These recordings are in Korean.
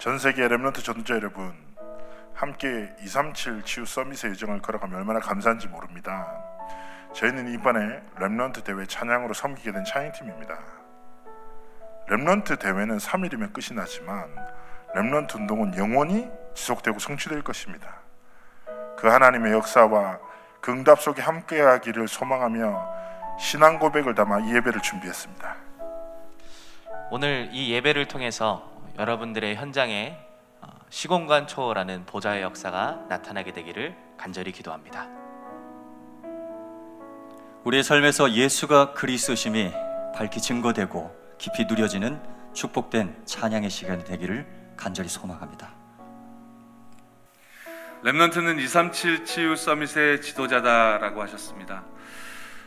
전 세계 Remnant 전도자 여러분 함께 237 치유 서밋의 여정을 걸어가면 얼마나 감사한지 모릅니다. 저희는 이번에 Remnant 대회 찬양으로 섬기게 된 찬양팀입니다. Remnant 대회는 3일이면 끝이 나지만 Remnant 운동은 영원히 지속되고 성취될 것입니다. 그 하나님의 역사와 그 응답 속에 함께하기를 소망하며 신앙 고백을 담아 이 예배를 준비했습니다. 오늘 이 예배를 통해서 여러분들의 현장에 어, 시공간 초월하는 보좌의 역사가 나타나게 되기를 간절히 기도합니다. 우리의 삶에서 예수가 그리스도심이 밝히 증거되고 깊이 누려지는 축복된 찬양의 시간이 되기를 간절히 소망합니다. 랩넌트는 237 치유 서밋의 지도자다라고 하셨습니다.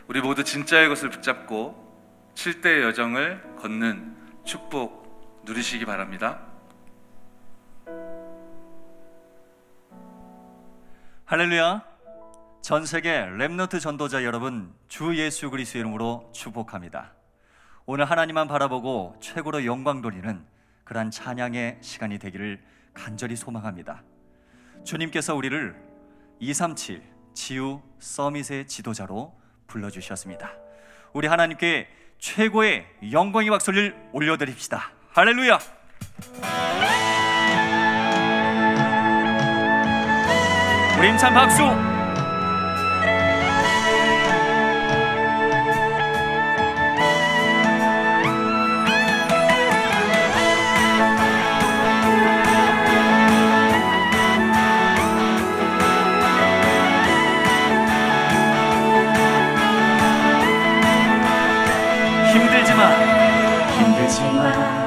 우리 모두 진짜의 것을 붙잡고 7대 여정을 걷는 축복 누리시기 바랍니다. 할렐루야. 전 세계 랩너트 전도자 여러분, 주 예수 그리스도 이름으로 축복합니다. 오늘 하나님만 바라보고 최고로 영광 돌리는 그러한 찬양의 시간이 되기를 간절히 소망합니다. 주님께서 우리를 237 지우 서밋의 지도자로 불러 주셨습니다. 우리 하나님께 최고의 영광의 박수를 올려 드립시다. 할렐루야! 우리 힘찬 박수! 힘들지만 힘들지만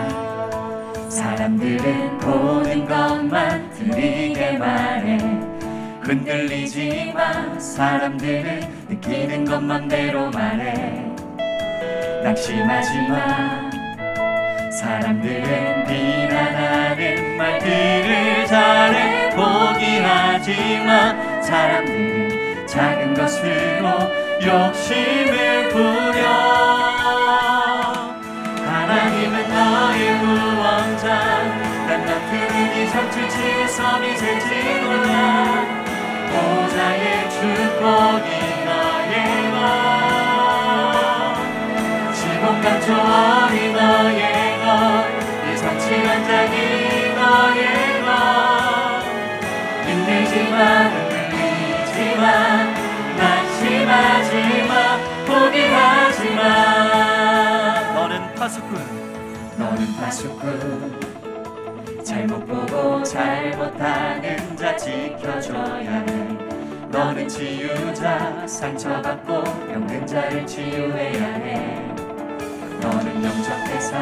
사람들은 보는 것만 들리게 말해. 흔들리지만 사람들은 느끼는 것만 대로 말해. 낙심하지 마 사람들은 비난하는 말들을 잘해. 포기하지 마 사람들은 작은 것으로 욕심을 부려 난 같은 이 상처 치유 서밋의 지도자 보좌의 축복이 너의 것 시공간 초월이 너의 것 이상치 원장이 너의 것 힘들지만 흔들리지만 낙심하지마 포기하지마 너는 파수꾼. 너는 파수꾼 잘못 보고 잘못하는 자 지켜줘야 해. 너는 치유자 상처받고 병든 자를 치유해야 해. 너는 영접대사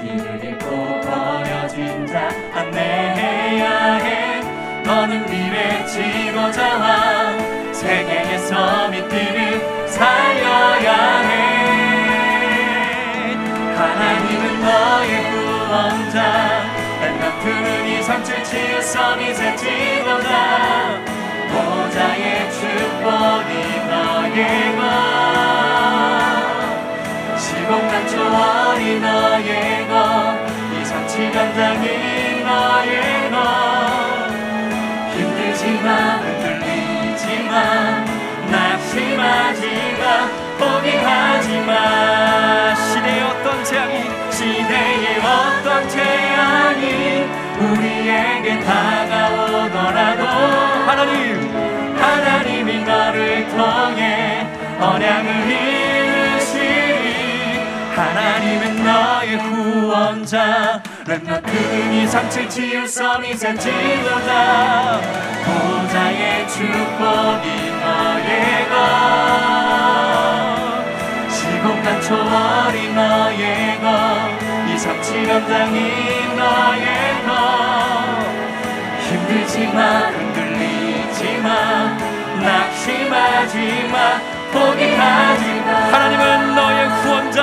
길을 잃고 버려진 자 안내해야 해. 너는 미래 지도자와 세계의 서밋들을 살려야 해. 하나님은 너의 구원자 난 같은 이 상처 치유 서밋의 지도자 보좌의 축복이 너의 것 시공간 초월이 너의 것 이 상치 감당이 너의 것 힘들지만 흔들리지만 낙심하지마 포기하지마 시대의 어떤 재앙이 시대의 어떤 재앙이 우리에게 다가오더라도 하나님 하나님이 너를 통해 언약을 이루시리. 하나님은 너의 구원자 렘너트는 이상칠 치유 서밋의 지도자. 보좌의 축복이 너의 것 시공간 초월이 너의 것 이상치 감당이 너의 것 힘들지만 흔들리지만 낙심하지마 포기하지마 하나님은 너의 구원자.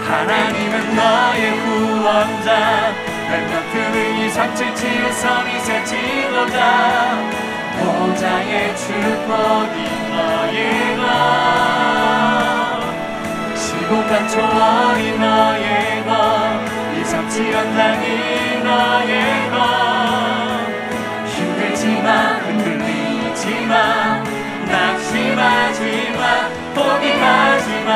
하나님은 너의 구원자. 렘너트는 이상칠 치유 서밋의 지도자 보좌의 축복이 너의 것 시공간 초월이 너의 것 참지 않다니 너의 것 힘들지만 흔들리지만 낙심하지마 포기하지마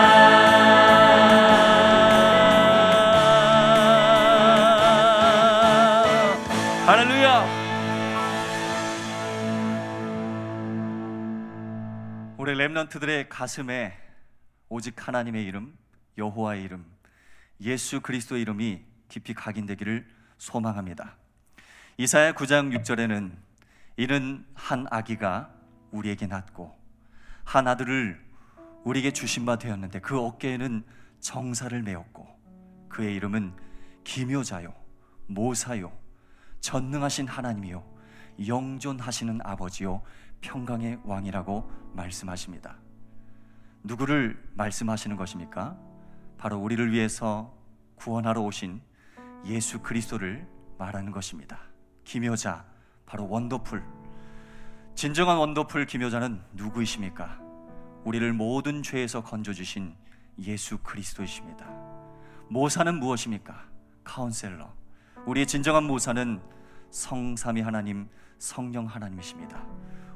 렘넌트들의 가슴에 오직 하나님의 이름, 여호와의 이름, 예수 그리스도의 이름이 깊이 각인되기를 소망합니다. 이사야 9장 6절에는 이는 한 아기가 우리에게 낳고 한 아들을 우리에게 주신 바 되었는데 그 어깨에는 정사를 메었고 그의 이름은 기묘자요 모사요 전능하신 하나님이요 영존하시는 아버지요 평강의 왕이라고 말씀하십니다. 누구를 말씀하시는 것입니까? 바로 우리를 위해서 구원하러 오신 예수 그리스도를 말하는 것입니다. 기묘자, 바로 Wonderful. 진정한 Wonderful 기묘자는 누구이십니까? 우리를 모든 죄에서 건져주신 예수 그리스도이십니다. 모사는 무엇입니까? Counselor. 우리의 진정한 모사는 성삼위 하나님, 성령 하나님이십니다.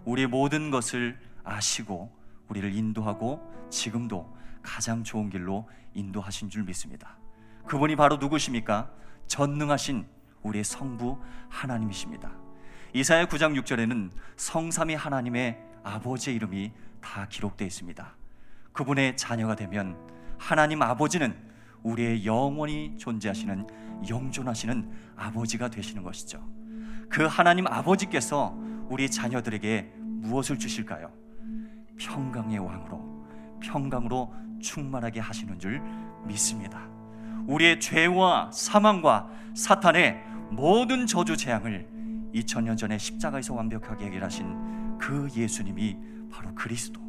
우리의 모든 것을 아시고 우리를 인도하고 지금도 가장 좋은 길로 인도하신 줄 믿습니다. 그분이 바로 누구십니까? 전능하신 우리의 성부 하나님이십니다. 이사야 9장 6절에는 성삼위 하나님의 아버지의 이름이 다 기록되어 있습니다. 그분의 자녀가 되면 하나님 아버지는 우리의 영원히 존재하시는 영존하시는 아버지가 되시는 것이죠. 그 하나님 아버지께서 우리 자녀들에게 무엇을 주실까요? 평강의 왕으로 평강으로 충만하게 하시는 줄 믿습니다. 우리의 죄와 사망과 사탄의 모든 저주 재앙을 2000년 전에 십자가에서 완벽하게 해결하신 그 예수님이 바로 그리스도.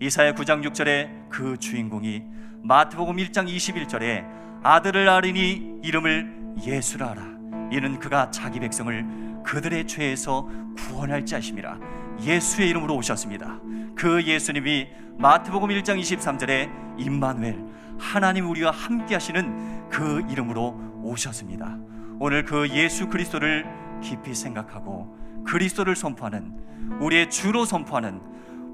이사야 9장 6절에 그 주인공이 마태복음 1장 21절에 아들을 아리니 이름을 예수라 하라. 이는 그가 자기 백성을 그들의 죄에서 구원할 자심이라. 예수의 이름으로 오셨습니다. 그 예수님이 마태복음 1장 23절에 임마누엘 하나님 우리와 함께 하시는 그 이름으로 오셨습니다. 오늘 그 예수 그리스도를 깊이 생각하고 그리스도를 선포하는 우리의 주로 선포하는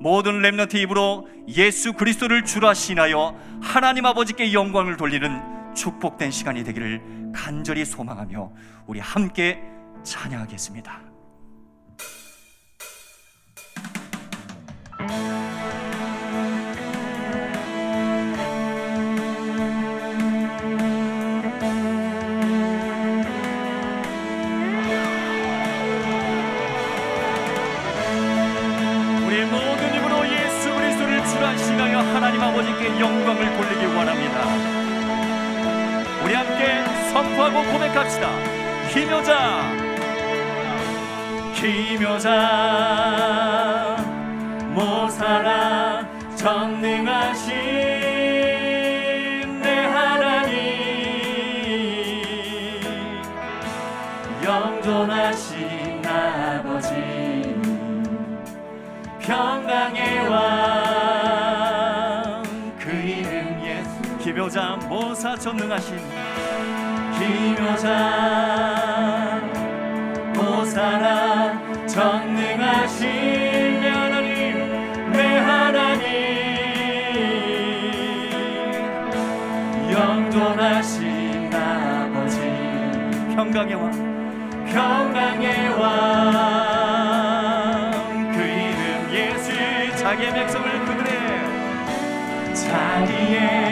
모든 렘넌트 입으로 예수 그리스도를 주라 신하여 하나님 아버지께 영광을 돌리는 축복된 시간이 되기를 간절히 소망하며 우리 함께 찬양하겠습니다. 하고 고백합시다. 기묘자, 기묘자, 모사라 전능하신 영존하신 아버지. 평강의 왕 그 이름 예수. 기묘자 모사 전능하신 기묘자 모사라 전능하신 내 하나님 내 하나님. 영존하신 아버지 평강의 왕 평강의 왕그 이름 예수 자기의 백성을 그들의 자기의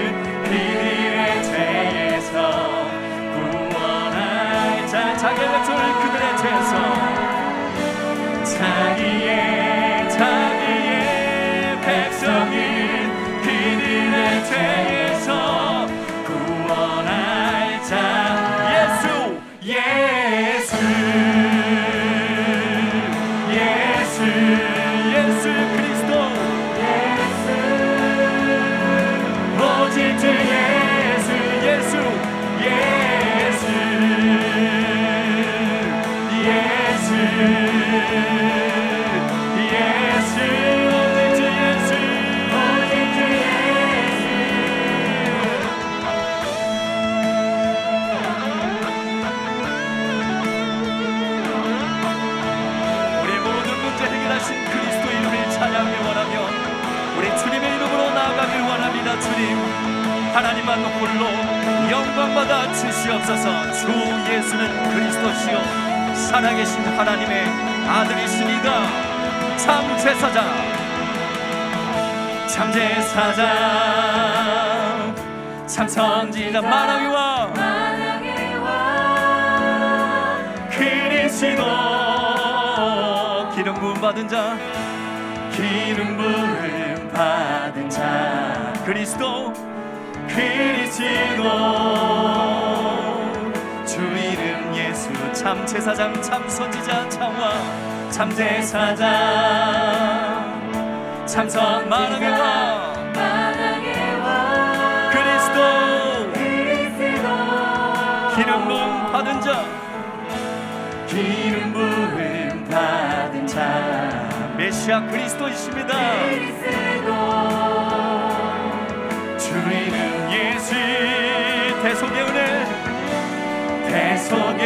자 자기의 백성을 그들의 죄에서. 자기의 자기의 백성을 그들의 죄 하나님만 홀로 영광받아 주시옵소서. 주 예수는 그리스도시요. 살아계신 하나님의 아들이시니가 참 제사장 참 제사장. 참 선지자 마라위와 그리스도. 기름 부음 받은 자 기름 부음 받은 자 그리스도 그리스도. 주 이름 예수 참 제사장 참 선지자 참와 참 제사장 참선 만왕의 왕 그리스도. 기름 부음 받은 자. 기름 부음 받은 자. 메시아 그리스도이십니다. 주 이름 예수 대속의 은혜 대속의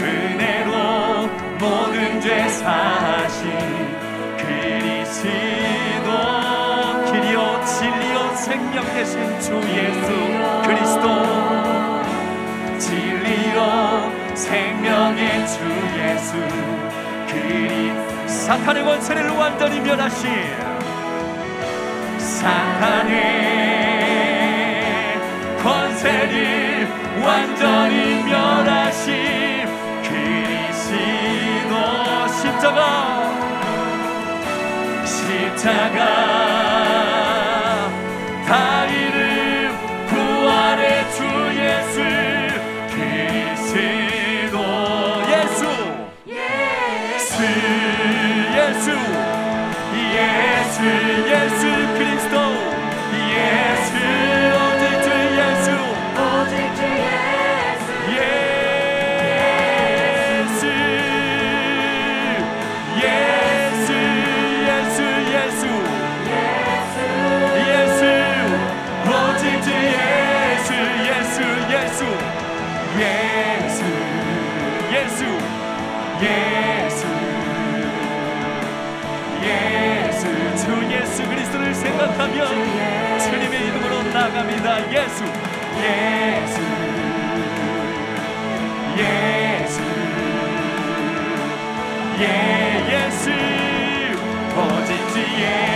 은혜로 모든 죄 사신 그리스도 길이요 진리요 생명 되신 주 예수 그리스도 진리로 생명의 주 예수 그리 사탄의 권세를 완전히 멸하신 사탄의 완전히 멸하신 그리스도 십자가. 십자가 생각하며 주님의 이름으로 나갑니다. 예수 예수 예수 예 예수. 오직 주예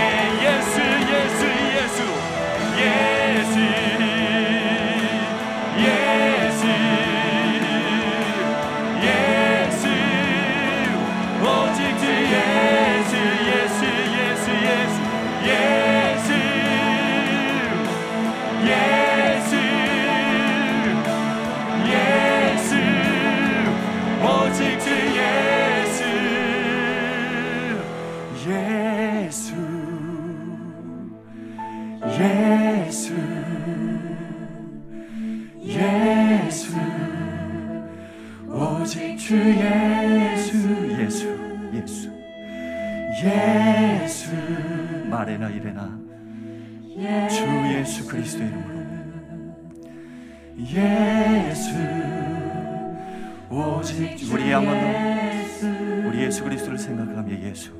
예수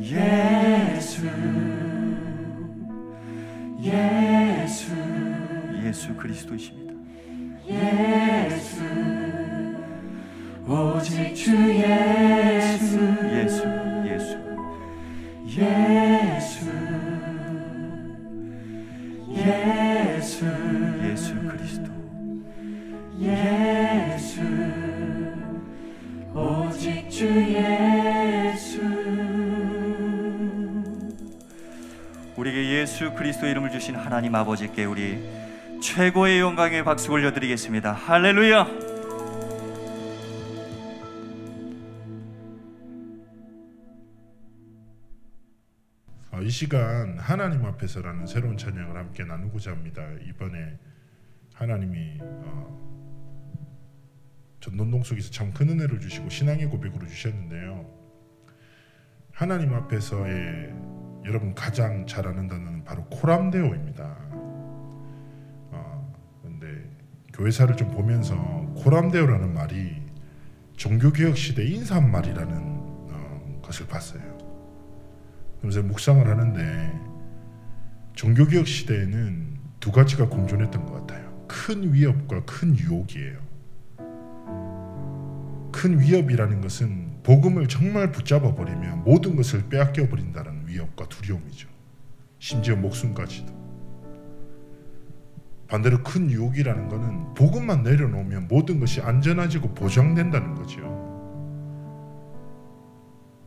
예수 예수. 예수 그리스도이십니다. 예수. 오직 주예 주신 하나님 아버지께 우리 최고의 영광의 박수 올려드리겠습니다 할렐루야 어, 이 시간 하나님 앞에서라는 새로운 찬양을 함께 나누고자 합니다. 이번에 하나님이 어, 전돈동 속에서 참 큰 은혜를 주시고 신앙의 고백으로 주셨는데요. 하나님 앞에서의 여러분 가장 잘 아는 단어는 바로 코람데오입니다. 어, 근데 교회사를 좀 보면서 코람데오라는 말이 종교개혁 시대 인사말이라는 어, 것을 봤어요. 그래서 묵상을 하는데 종교개혁 시대에는 두 가지가 공존했던 것 같아요. 큰 위협과 큰 유혹이에요. 큰 위협이라는 것은 복음을 정말 붙잡아 버리면 모든 것을 빼앗겨 버린다는 위협과 두려움이죠. 심지어 목숨까지도. 반대로 큰 유혹이라는 것은 복음만 내려놓으면 모든 것이 안전해지고 보장된다는 거죠.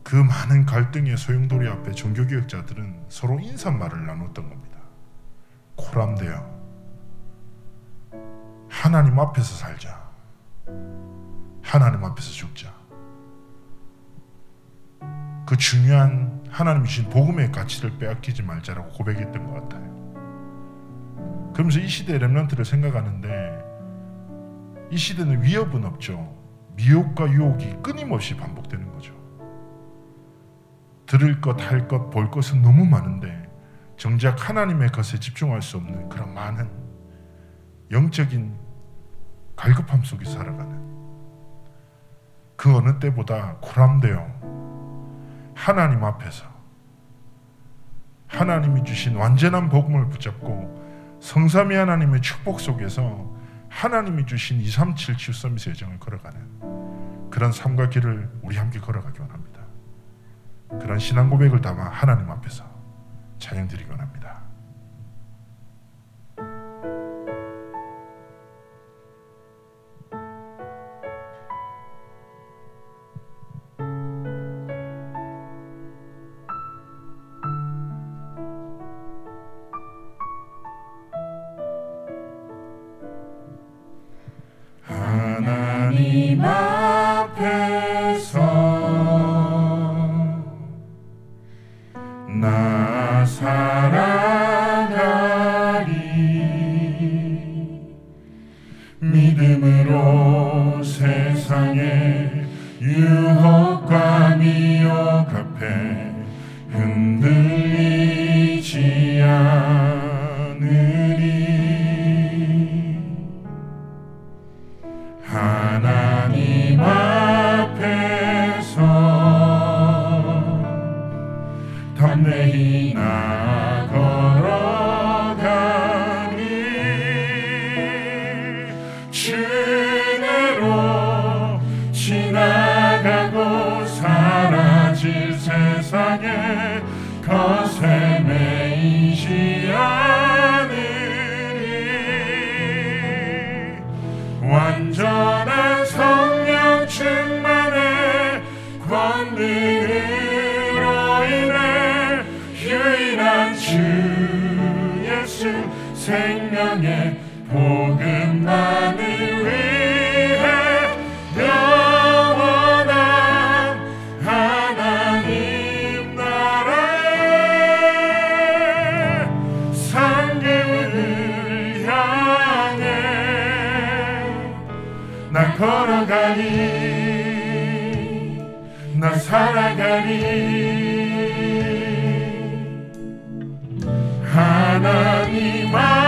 그 많은 갈등의 소용돌이 앞에 종교개혁자들은 서로 인사말을 나눴던 겁니다. 코람되어 하나님 앞에서 살자. 하나님 앞에서 죽자. 그 중요한 하나님이 주신 복음의 가치를 빼앗기지 말자라고 고백했던 것 같아요. 그러면서 이 시대의 렘런트를 생각하는데 이 시대는 위협은 없죠. 미혹과 유혹이 끊임없이 반복되는 거죠. 들을 것, 할 것, 볼 것은 너무 많은데 정작 하나님의 것에 집중할 수 없는 그런 많은 영적인 갈급함 속에 살아가는 그 어느 때보다 고람되어 하나님 앞에서 하나님이 주신 완전한 복음을 붙잡고 성삼위 하나님의 축복 속에서 하나님이 주신 237 치유 서비스 여정을 걸어가는 그런 삶과 길을 우리 함께 걸어가기 원합니다. 그런 신앙 고백을 담아 하나님 앞에서 찬양 드리기 원합니다. 믿음으로 세상의 살아가니 하나님 앞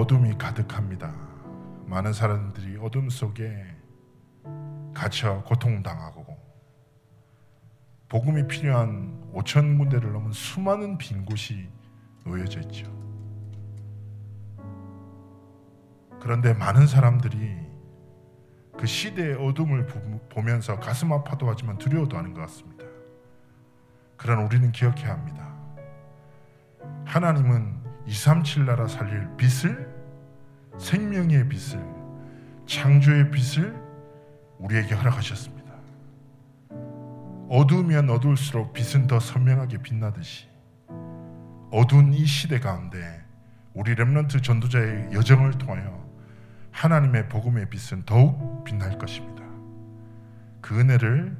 어둠이 가득합니다. 많은 사람들이 어둠 속에 갇혀 고통당하고 복음이 필요한 5천 군데를 넘은 수많은 빈 곳이 놓여져 있죠. 그런데 많은 사람들이 그 시대의 어둠을 보면서 가슴 아파도 하지만 두려워도 하는 것 같습니다. 그러나 우리는 기억해야 합니다. 하나님은 237 나라 살릴 빛을 생명의 빛을 창조의 빛을 우리에게 허락하셨습니다. 어두우면 어두울수록 빛은 더 선명하게 빛나듯이 어두운 이 시대 가운데 우리 렘넌트 전도자의 여정을 통하여 하나님의 복음의 빛은 더욱 빛날 것입니다. 그 은혜를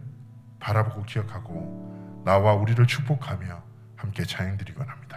바라보고 기억하고 나와 우리를 축복하며 함께 찬양드리곤 합니다.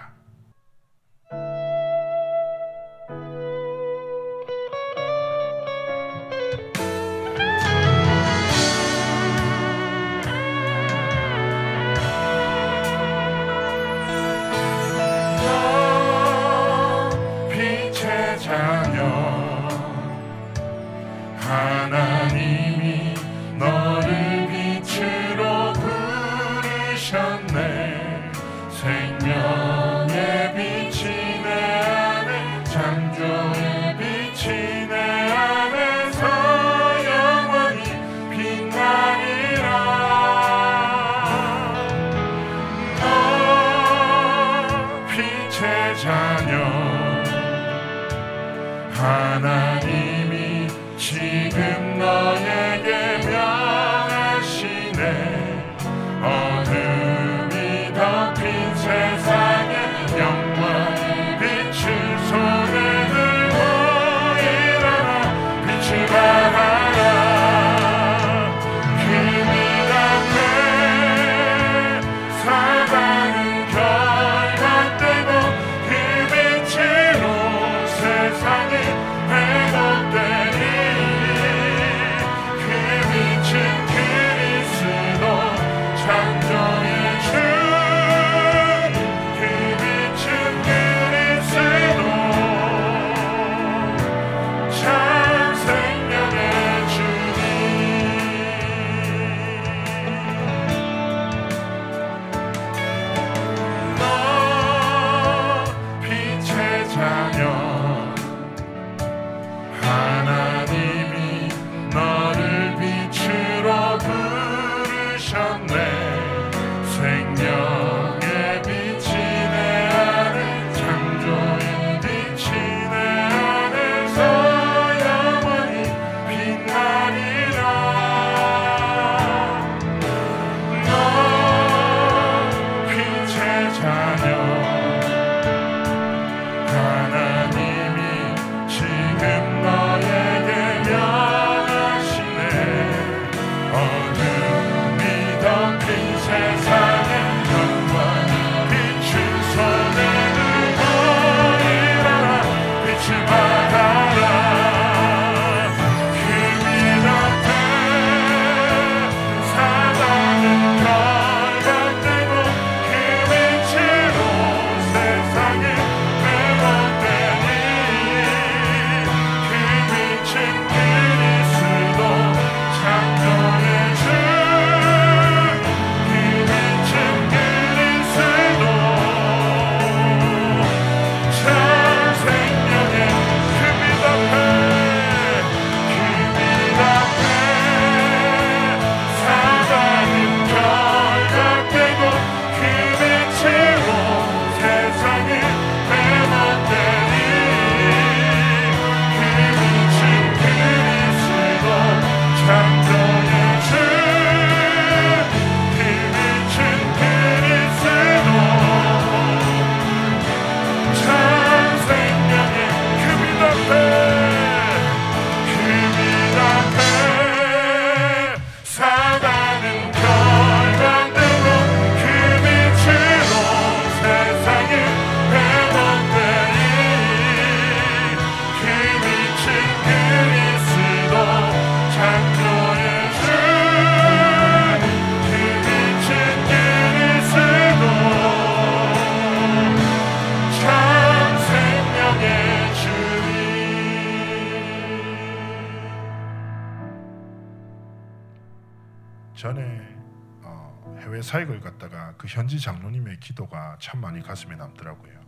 어, 해외 사역을 갔다가 그 현지 장로님의 기도가 참 많이 가슴에 남더라고요.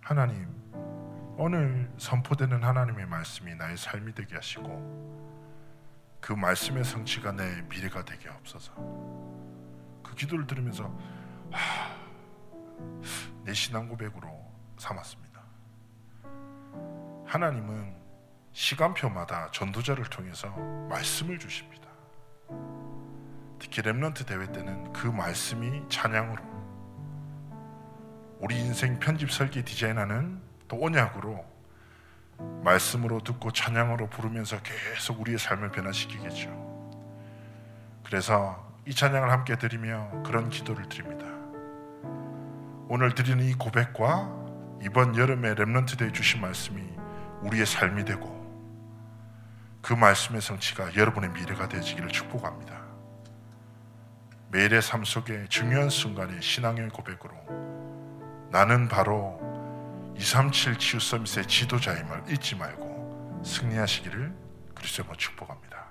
하나님, 오늘 선포되는 하나님의 말씀이 나의 삶이 되게 하시고 그 말씀의 성취가 내 미래가 되게 없어서 그 기도를 들으면서 하, 내 신앙 고백으로 삼았습니다. 하나님은 시간표마다 전도자를 통해서 말씀을 주십니다. 특히 렘넌트 대회 때는 그 말씀이 찬양으로 우리 인생 편집 설계 디자인하는 또 언약으로 말씀으로 듣고 찬양으로 부르면서 계속 우리의 삶을 변화시키겠죠. 그래서 이 찬양을 함께 드리며 그런 기도를 드립니다. 오늘 드리는 이 고백과 이번 여름에 렘넌트 대회 주신 말씀이 우리의 삶이 되고 그 말씀의 성취가 여러분의 미래가 되어지기를 축복합니다. 매일의 삶 속에 중요한 순간에 신앙의 고백으로 나는 바로 237 치유 서밋의 지도자임을 잊지 말고 승리하시기를 그리스도로 축복합니다.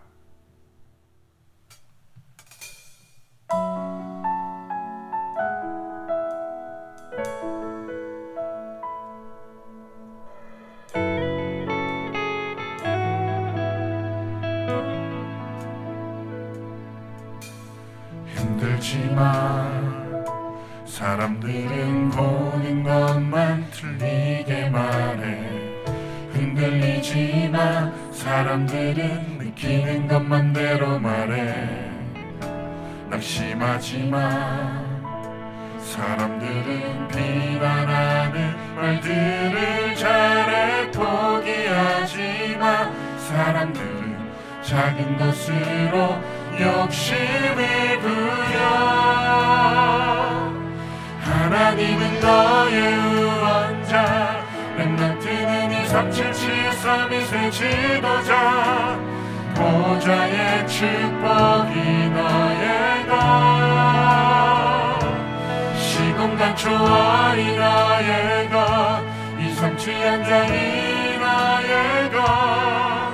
사람들은 보는 것만 틀리게 말해. 흔들리지만 사람들은 느끼는 것만 대로 말해. 낙심하지만 사람들은 비난하는 말들을 잘해 포기하지 마 사람들은 작은 것으로 욕심을 부려 하나님은 너의 우원자. 렘넌트는 이삼칠칠 서밋의 지도자. 보좌의 축복이 너의가. 시공간 초월이 너의가. 이삼칠 현장이 너의가.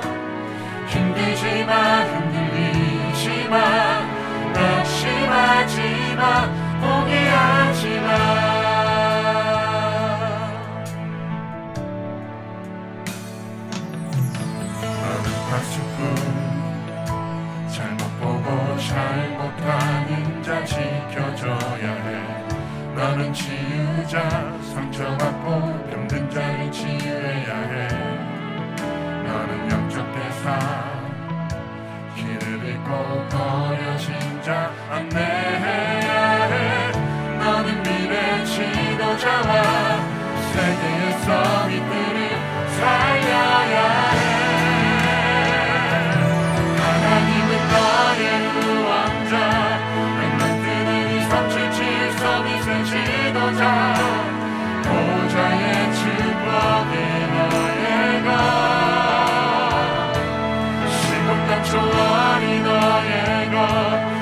힘들지만 흔들리지만 낙심하지마 잘못하는 자 지켜줘야 해. 너는 치유자 상처받고 병든 자를 치유해야 해. 너는 영적 대사. 길을 잃고 버려진 자 안내해야 해. 너는 미래 지도자와 세계의 서밋들 초월이 너의 것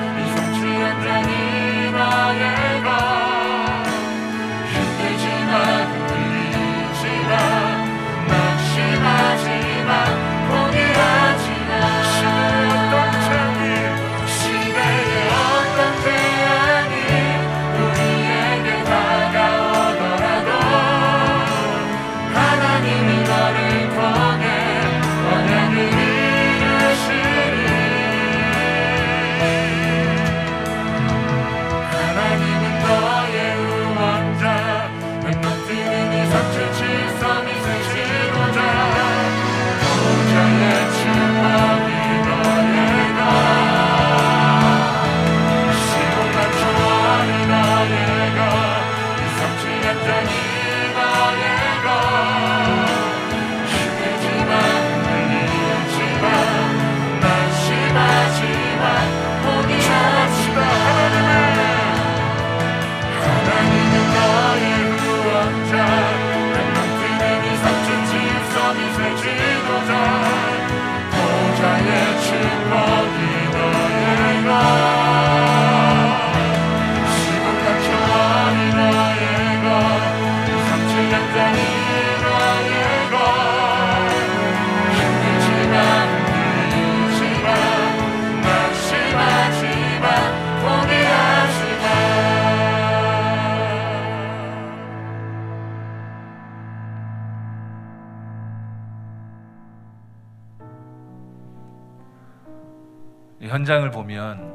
현장을 보면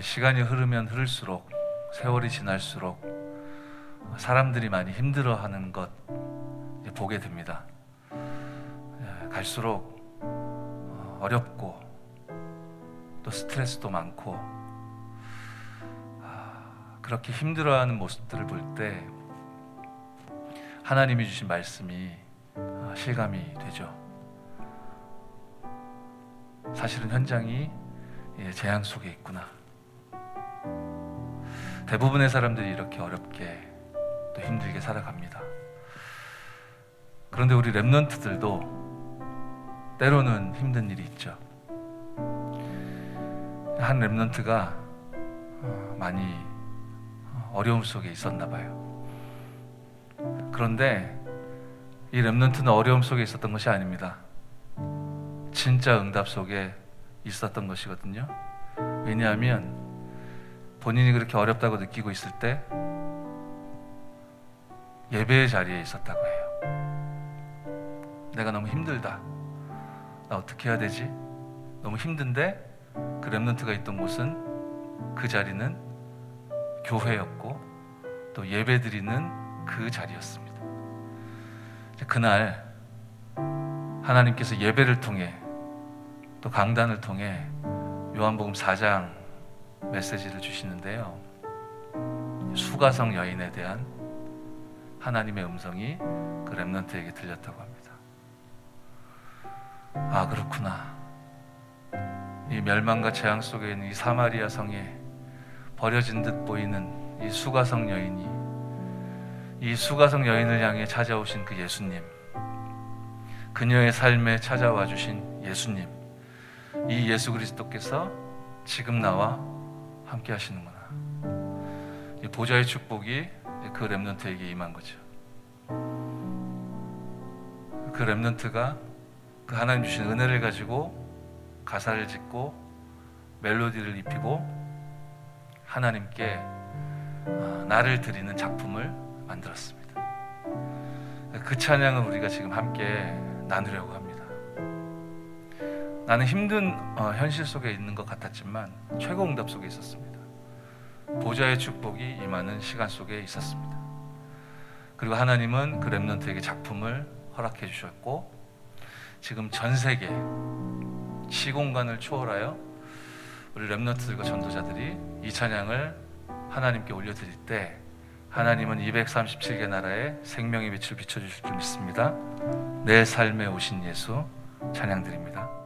시간이 흐르면 흐를수록 세월이 지날수록 사람들이 많이 힘들어하는 것 보게 됩니다. 예, 갈수록 어, 어렵고 또 스트레스도 많고 아, 그렇게 힘들어하는 모습들을 볼 때 하나님이 주신 말씀이 아, 실감이 되죠. 사실은 현장이 예, 재앙 속에 있구나. 대부분의 사람들이 이렇게 어렵게 또 힘들게 살아갑니다. 그런데 우리 랩런트들도 때로는 힘든 일이 있죠. 한 랩런트가 어, 많이 어려움 속에 있었나 봐요. 그런데 이 랩런트는 어려움 속에 있었던 것이 아닙니다. 진짜 응답 속에 있었던 것이거든요. 왜냐하면 본인이 그렇게 어렵다고 느끼고 있을 때 예배의 자리에 있었다고 해요. 내가 너무 힘들다. 나 어떻게 해야 되지? 너무 힘든데 그 랩런트가 있던 곳은 그 자리는 교회였고 또 예배 드리는 그 자리였습니다. 그날 하나님께서 예배를 통해 또 강단을 통해 요한복음 4장 메시지를 주시는데요. 수가성 여인에 대한 하나님의 음성이 그 렘넌트에게 들렸다고 합니다. 아 그렇구나. 이 멸망과 재앙 속에 있는 이 사마리아 성에 버려진 듯 보이는 이 수가성 여인이 이 수가성 여인을 향해 찾아오신 그 예수님, 그녀의 삶에 찾아와 주신 예수님, 이 예수 그리스도께서 지금 나와 함께 하시는구나. 이 보좌의 축복이 그 렘넌트에게 임한 거죠. 그 렘넌트가 그 하나님 주신 은혜를 가지고 가사를 짓고 멜로디를 입히고 하나님께 어, 나를 드리는 작품을 만들었습니다. 그 찬양을 우리가 지금 함께 나누려고 합니다. 나는 힘든 어, 현실 속에 있는 것 같았지만 최고 응답 속에 있었습니다. 보좌의 축복이 임하는 시간 속에 있었습니다. 그리고 하나님은 그 렘넌트에게 작품을 허락해 주셨고 지금 전 세계 시공간을 초월하여 우리 렘넌트들과 전도자들이 이 찬양을 하나님께 올려드릴 때 하나님은 237개 나라에 생명의 빛을 비춰주실 줄 믿습니다. 내 삶에 오신 예수 찬양드립니다.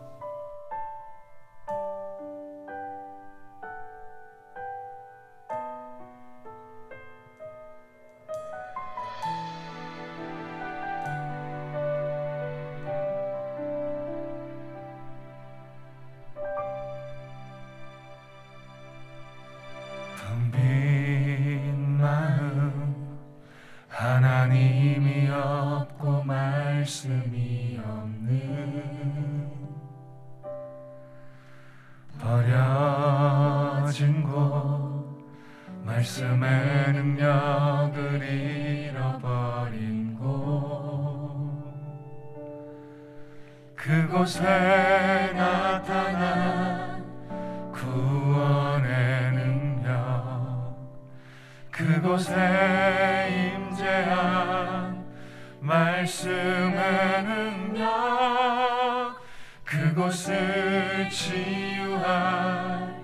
치유할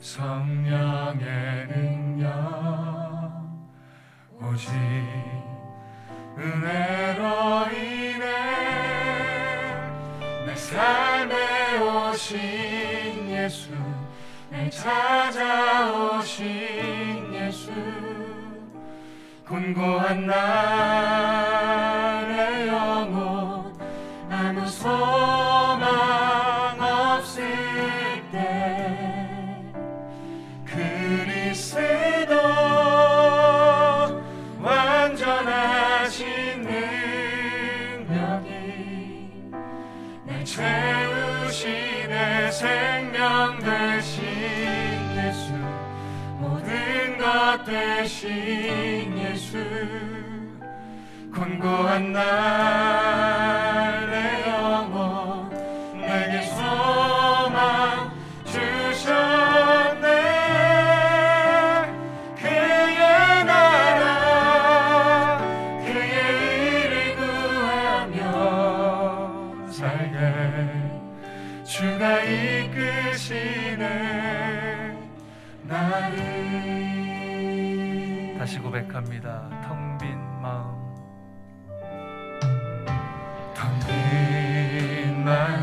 성령의 능력. 오직 은혜로 인해 내 삶에 오신 예수 날 찾아오신 예수. 곤고한 나 날 채우시네 생명 되신 예수. 모든 것 되신 예수. 곤고한 날내 고백합니다. 텅 빈 마음. 텅 빈 마음.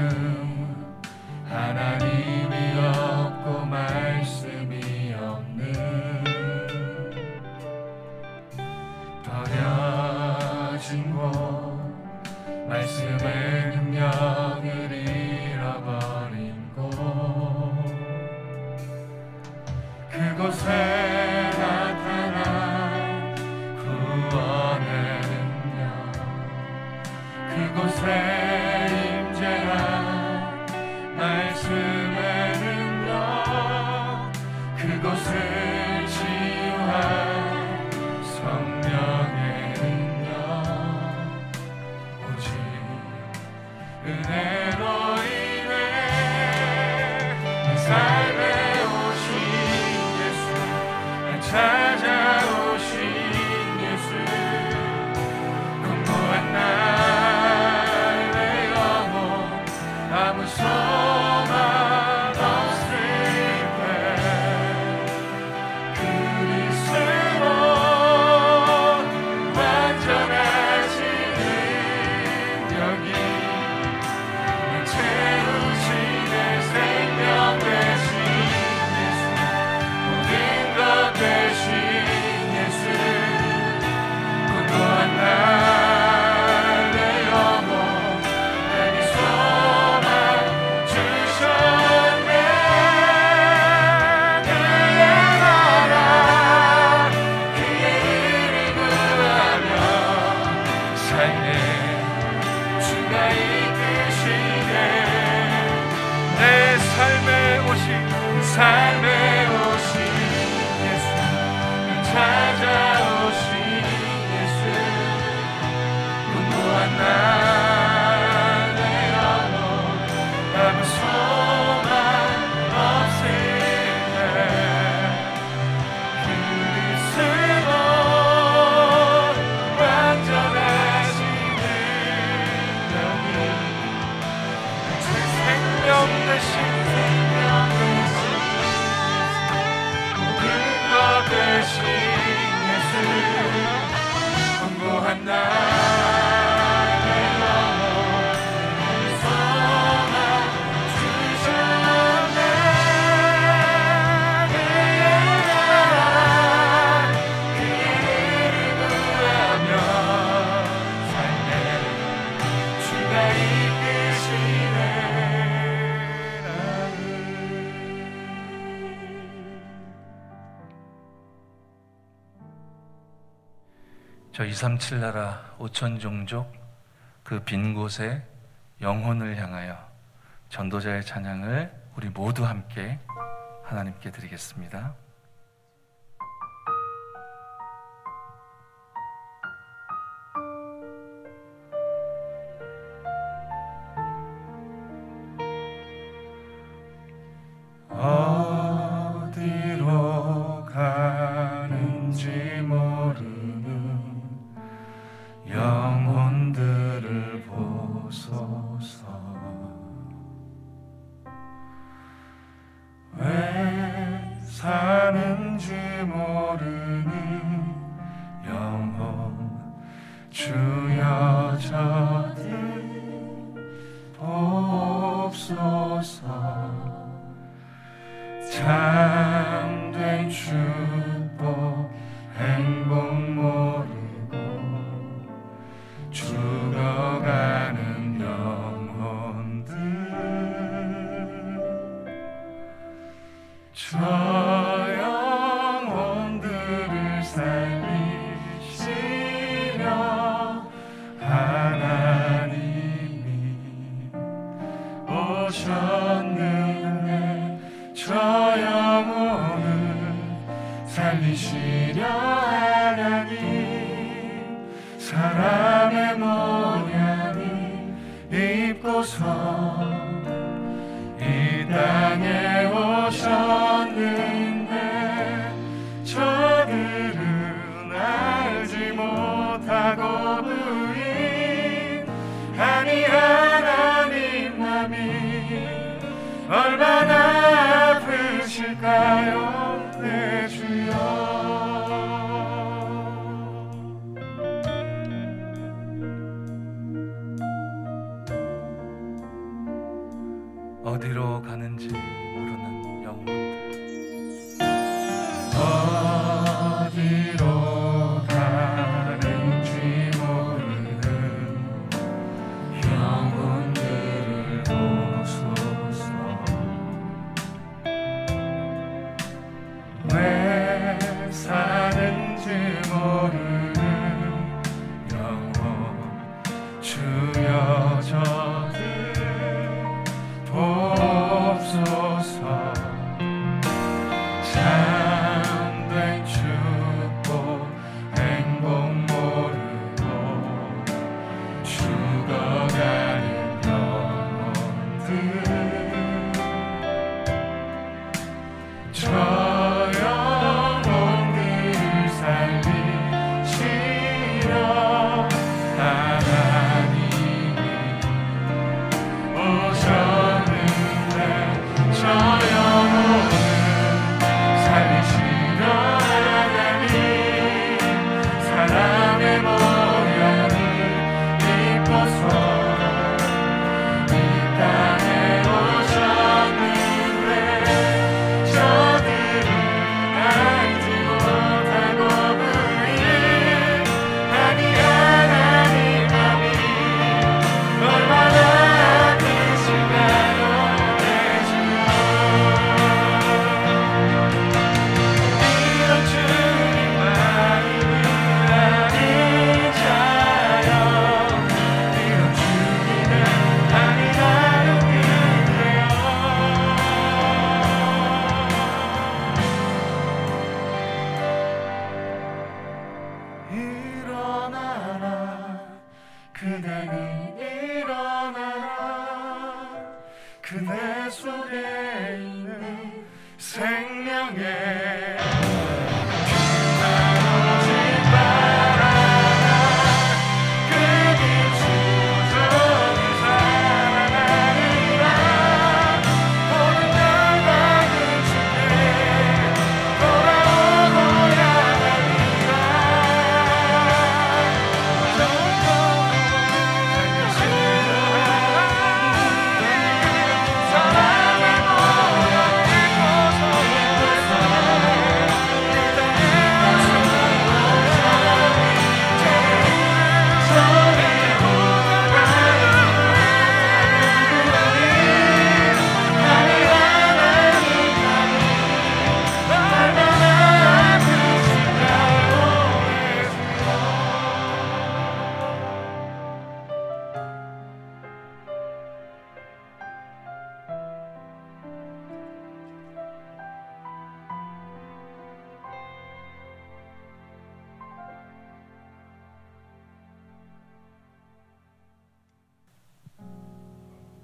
237 나라 5천 종족 그 빈 곳에 영혼을 향하여 전도자의 찬양을 우리 모두 함께 하나님께 드리겠습니다.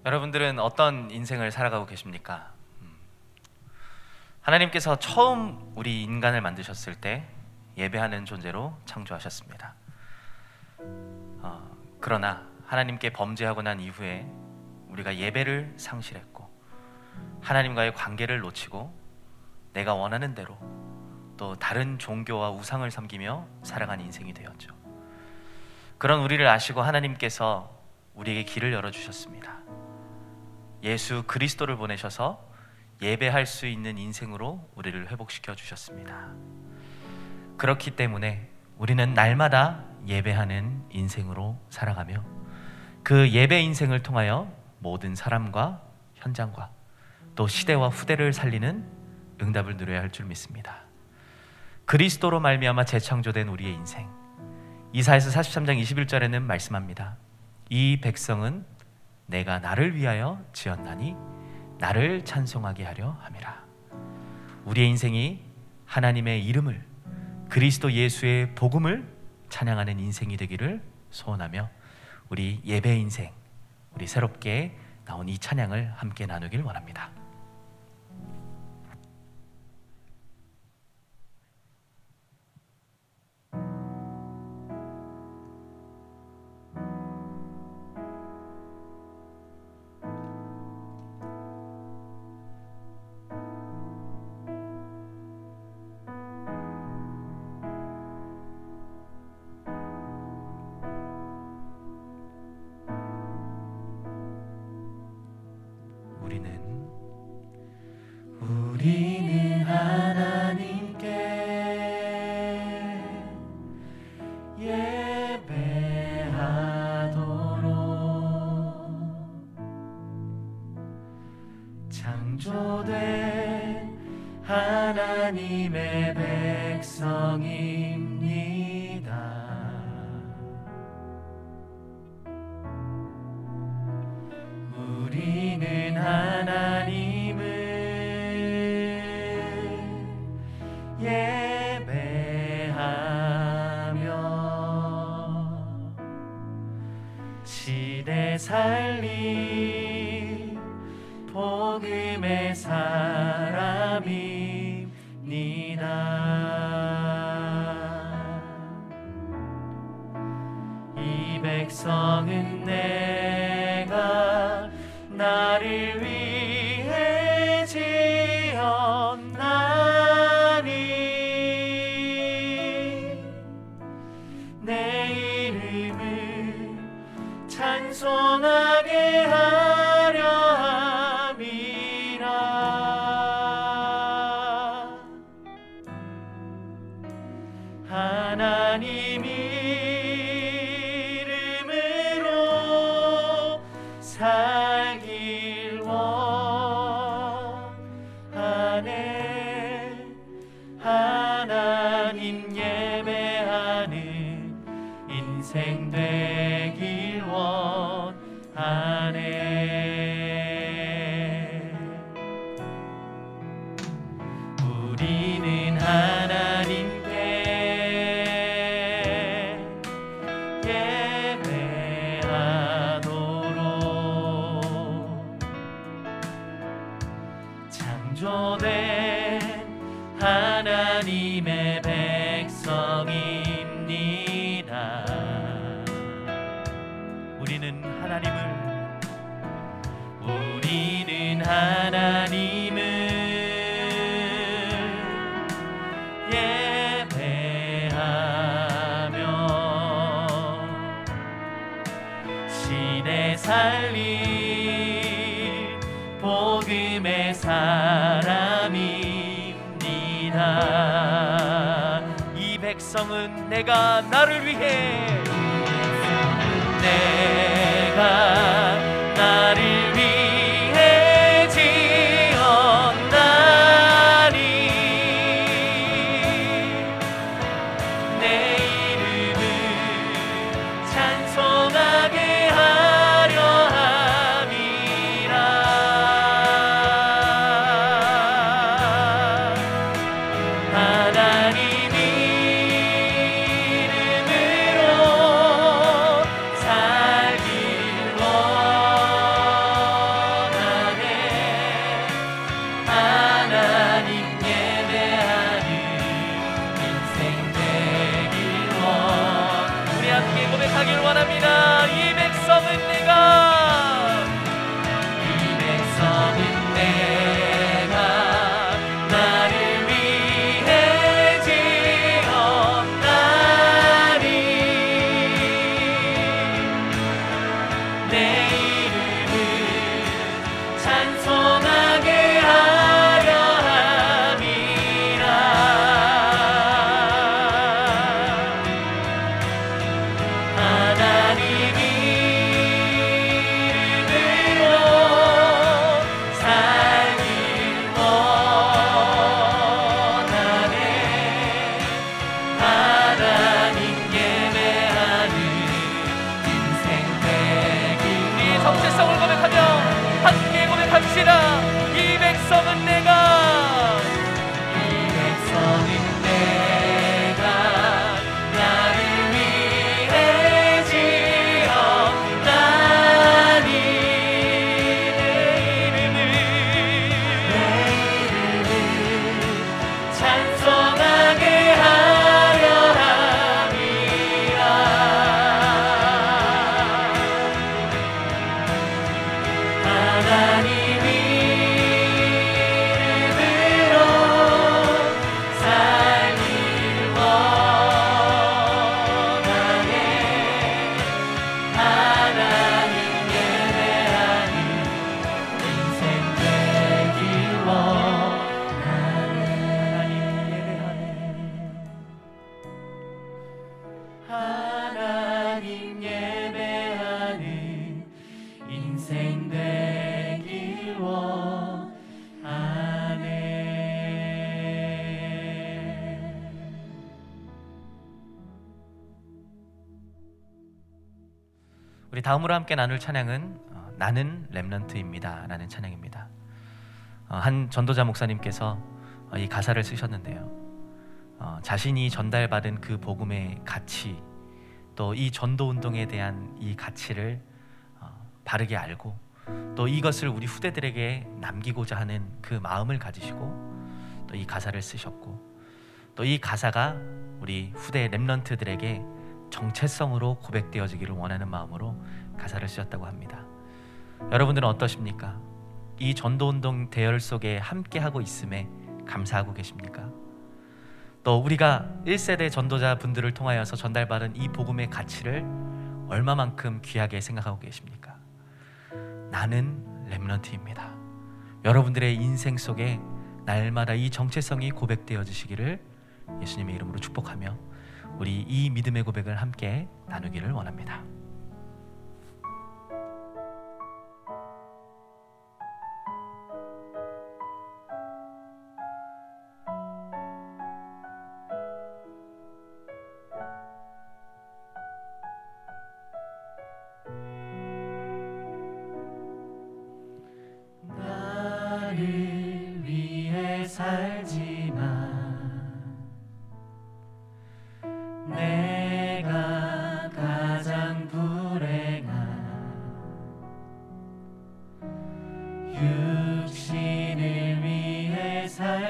여러분들은 어떤 인생을 살아가고 계십니까? 음. 하나님께서 처음 우리 인간을 만드셨을 때 예배하는 존재로 창조하셨습니다. 어, 그러나 하나님께 범죄하고 난 이후에 우리가 예배를 상실했고 하나님과의 관계를 놓치고 내가 원하는 대로 또 다른 종교와 우상을 섬기며 살아간 인생이 되었죠. 그런 우리를 아시고 하나님께서 우리에게 길을 열어 주셨습니다. 예수 그리스도를 보내셔서 예배할 수 있는 인생으로 우리를 회복시켜 주셨습니다. 그렇기 때문에 우리는 날마다 예배하는 인생으로 살아가며 그 예배 인생을 통하여 모든 사람과 현장과 또 시대와 후대를 살리는 응답을 누려야 할 줄 믿습니다. 그리스도로 말미암아 재창조된 우리의 인생. 이사에서 43장 21절에는 말씀합니다. 이 백성은 내가 나를 위하여 지었나니 나를 찬송하게 하려 함이라. 우리의 인생이 하나님의 이름을 그리스도 예수의 복음을 찬양하는 인생이 되기를 소원하며 우리 예배 인생 우리 새롭게 나온 이 찬양을 함께 나누길 원합니다. 살린 복음의 사람입니다. 이 백성은 내가 나를 위해 내가 나를 다음으로 함께 나눌 찬양은 어, 나는 Remnant입니다라는 찬양입니다. 어, 한 전도자 목사님께서 어, 이 가사를 쓰셨는데요. 자신이 전달받은 그 복음의 가치 또 이 전도 운동에 대한 이 가치를 바르게 알고 또 이것을 우리 후대들에게 남기고자 하는 그 마음을 가지시고 또 이 가사를 쓰셨고 또 이 가사가 우리 후대 Remnant들에게 정체성으로 고백되어지기를 원하는 마음으로 가사를 쓰셨다고 합니다. 여러분들은 어떠십니까? 이 전도운동 대열 속에 함께하고 있음에 감사하고 계십니까? 또 우리가 1세대 전도자 분들을 통하여서 전달받은 이 복음의 가치를 얼마만큼 귀하게 생각하고 계십니까? 나는 렘넌트입니다. 여러분들의 인생 속에 날마다 이 정체성이 고백되어지시기를 예수님의 이름으로 축복하며 우리 이 믿음의 고백을 함께 나누기를 원합니다.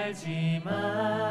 알지만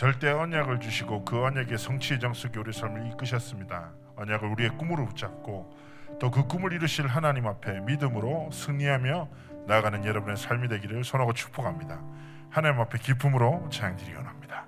절대 언약을 주시고 그 언약의 성취의 정석이 우리 삶을 이끄셨습니다. 언약을 우리의 꿈으로 붙잡고 또 그 꿈을 이루실 하나님 앞에 믿음으로 승리하며 나아가는 여러분의 삶이 되기를 선하고 축복합니다. 하나님 앞에 기쁨으로 찬양 드리 원합니다.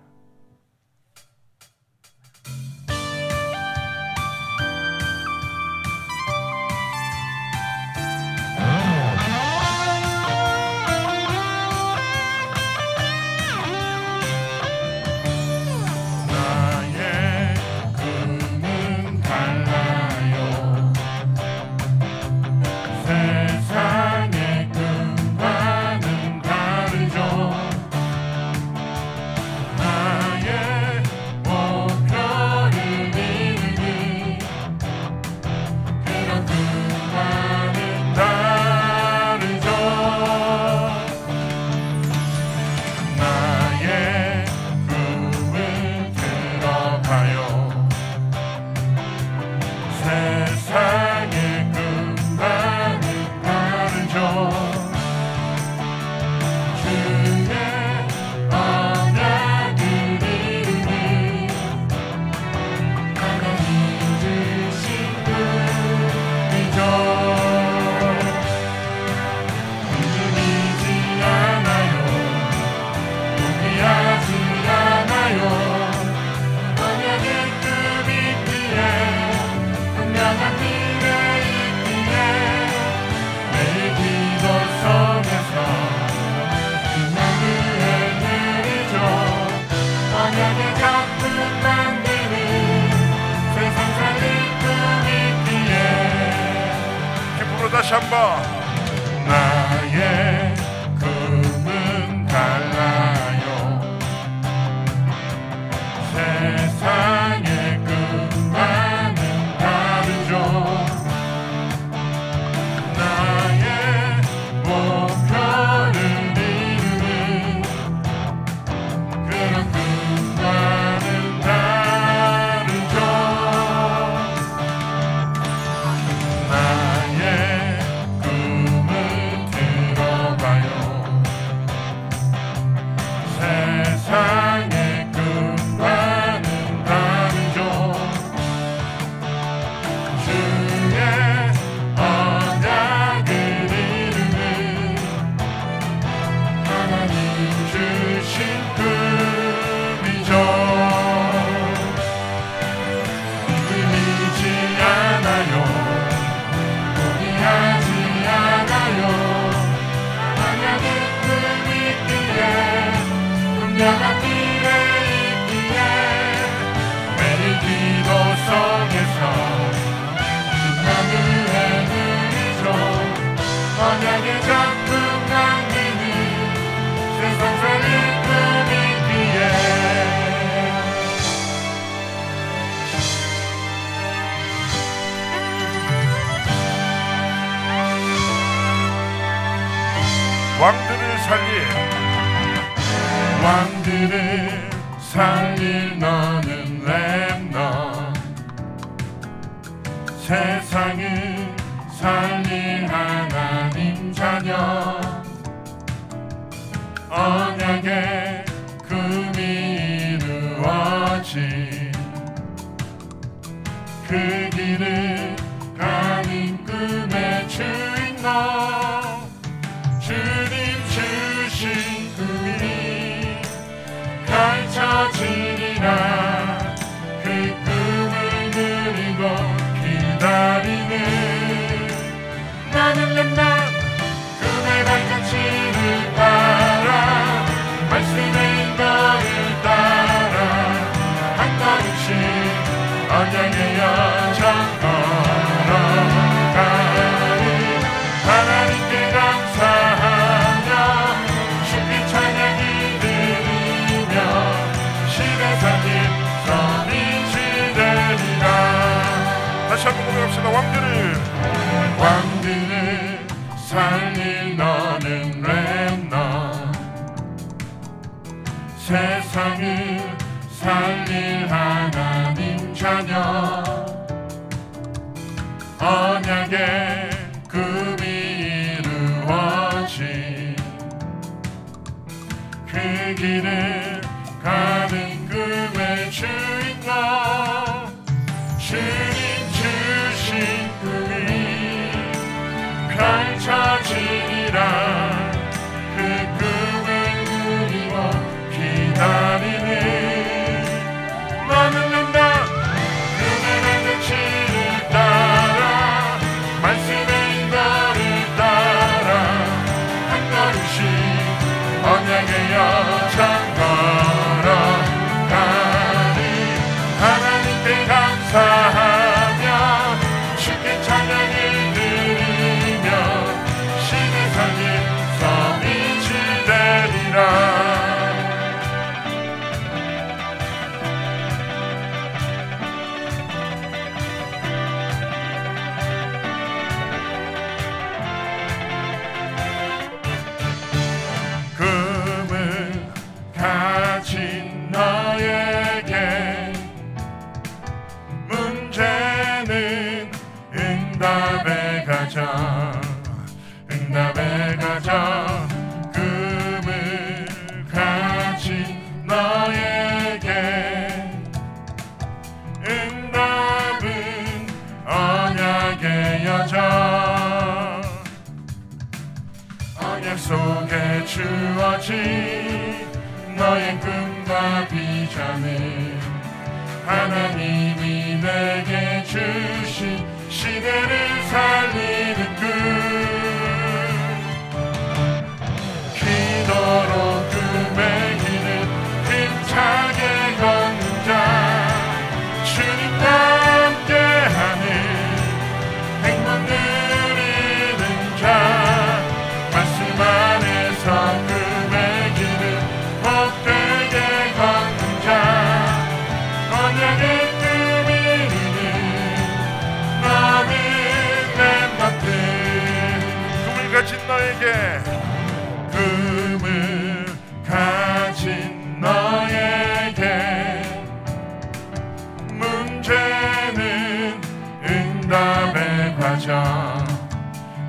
singing Kine 속에 주어진 너의 꿈과 비전을 하나님이 내게 주신 시대를 살리는 가자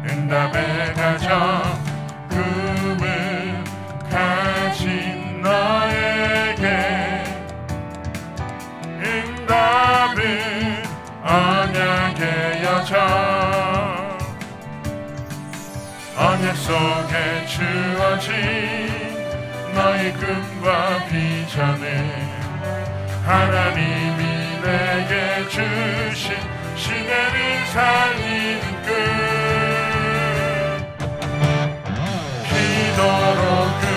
응답에 가정 꿈을 가진 너에게 응답은 언약의 여자 언약 속에 주어진 너의 꿈과 비전을 하나님이 내게 주신 지내는 삶인 끝. 기도로 끝.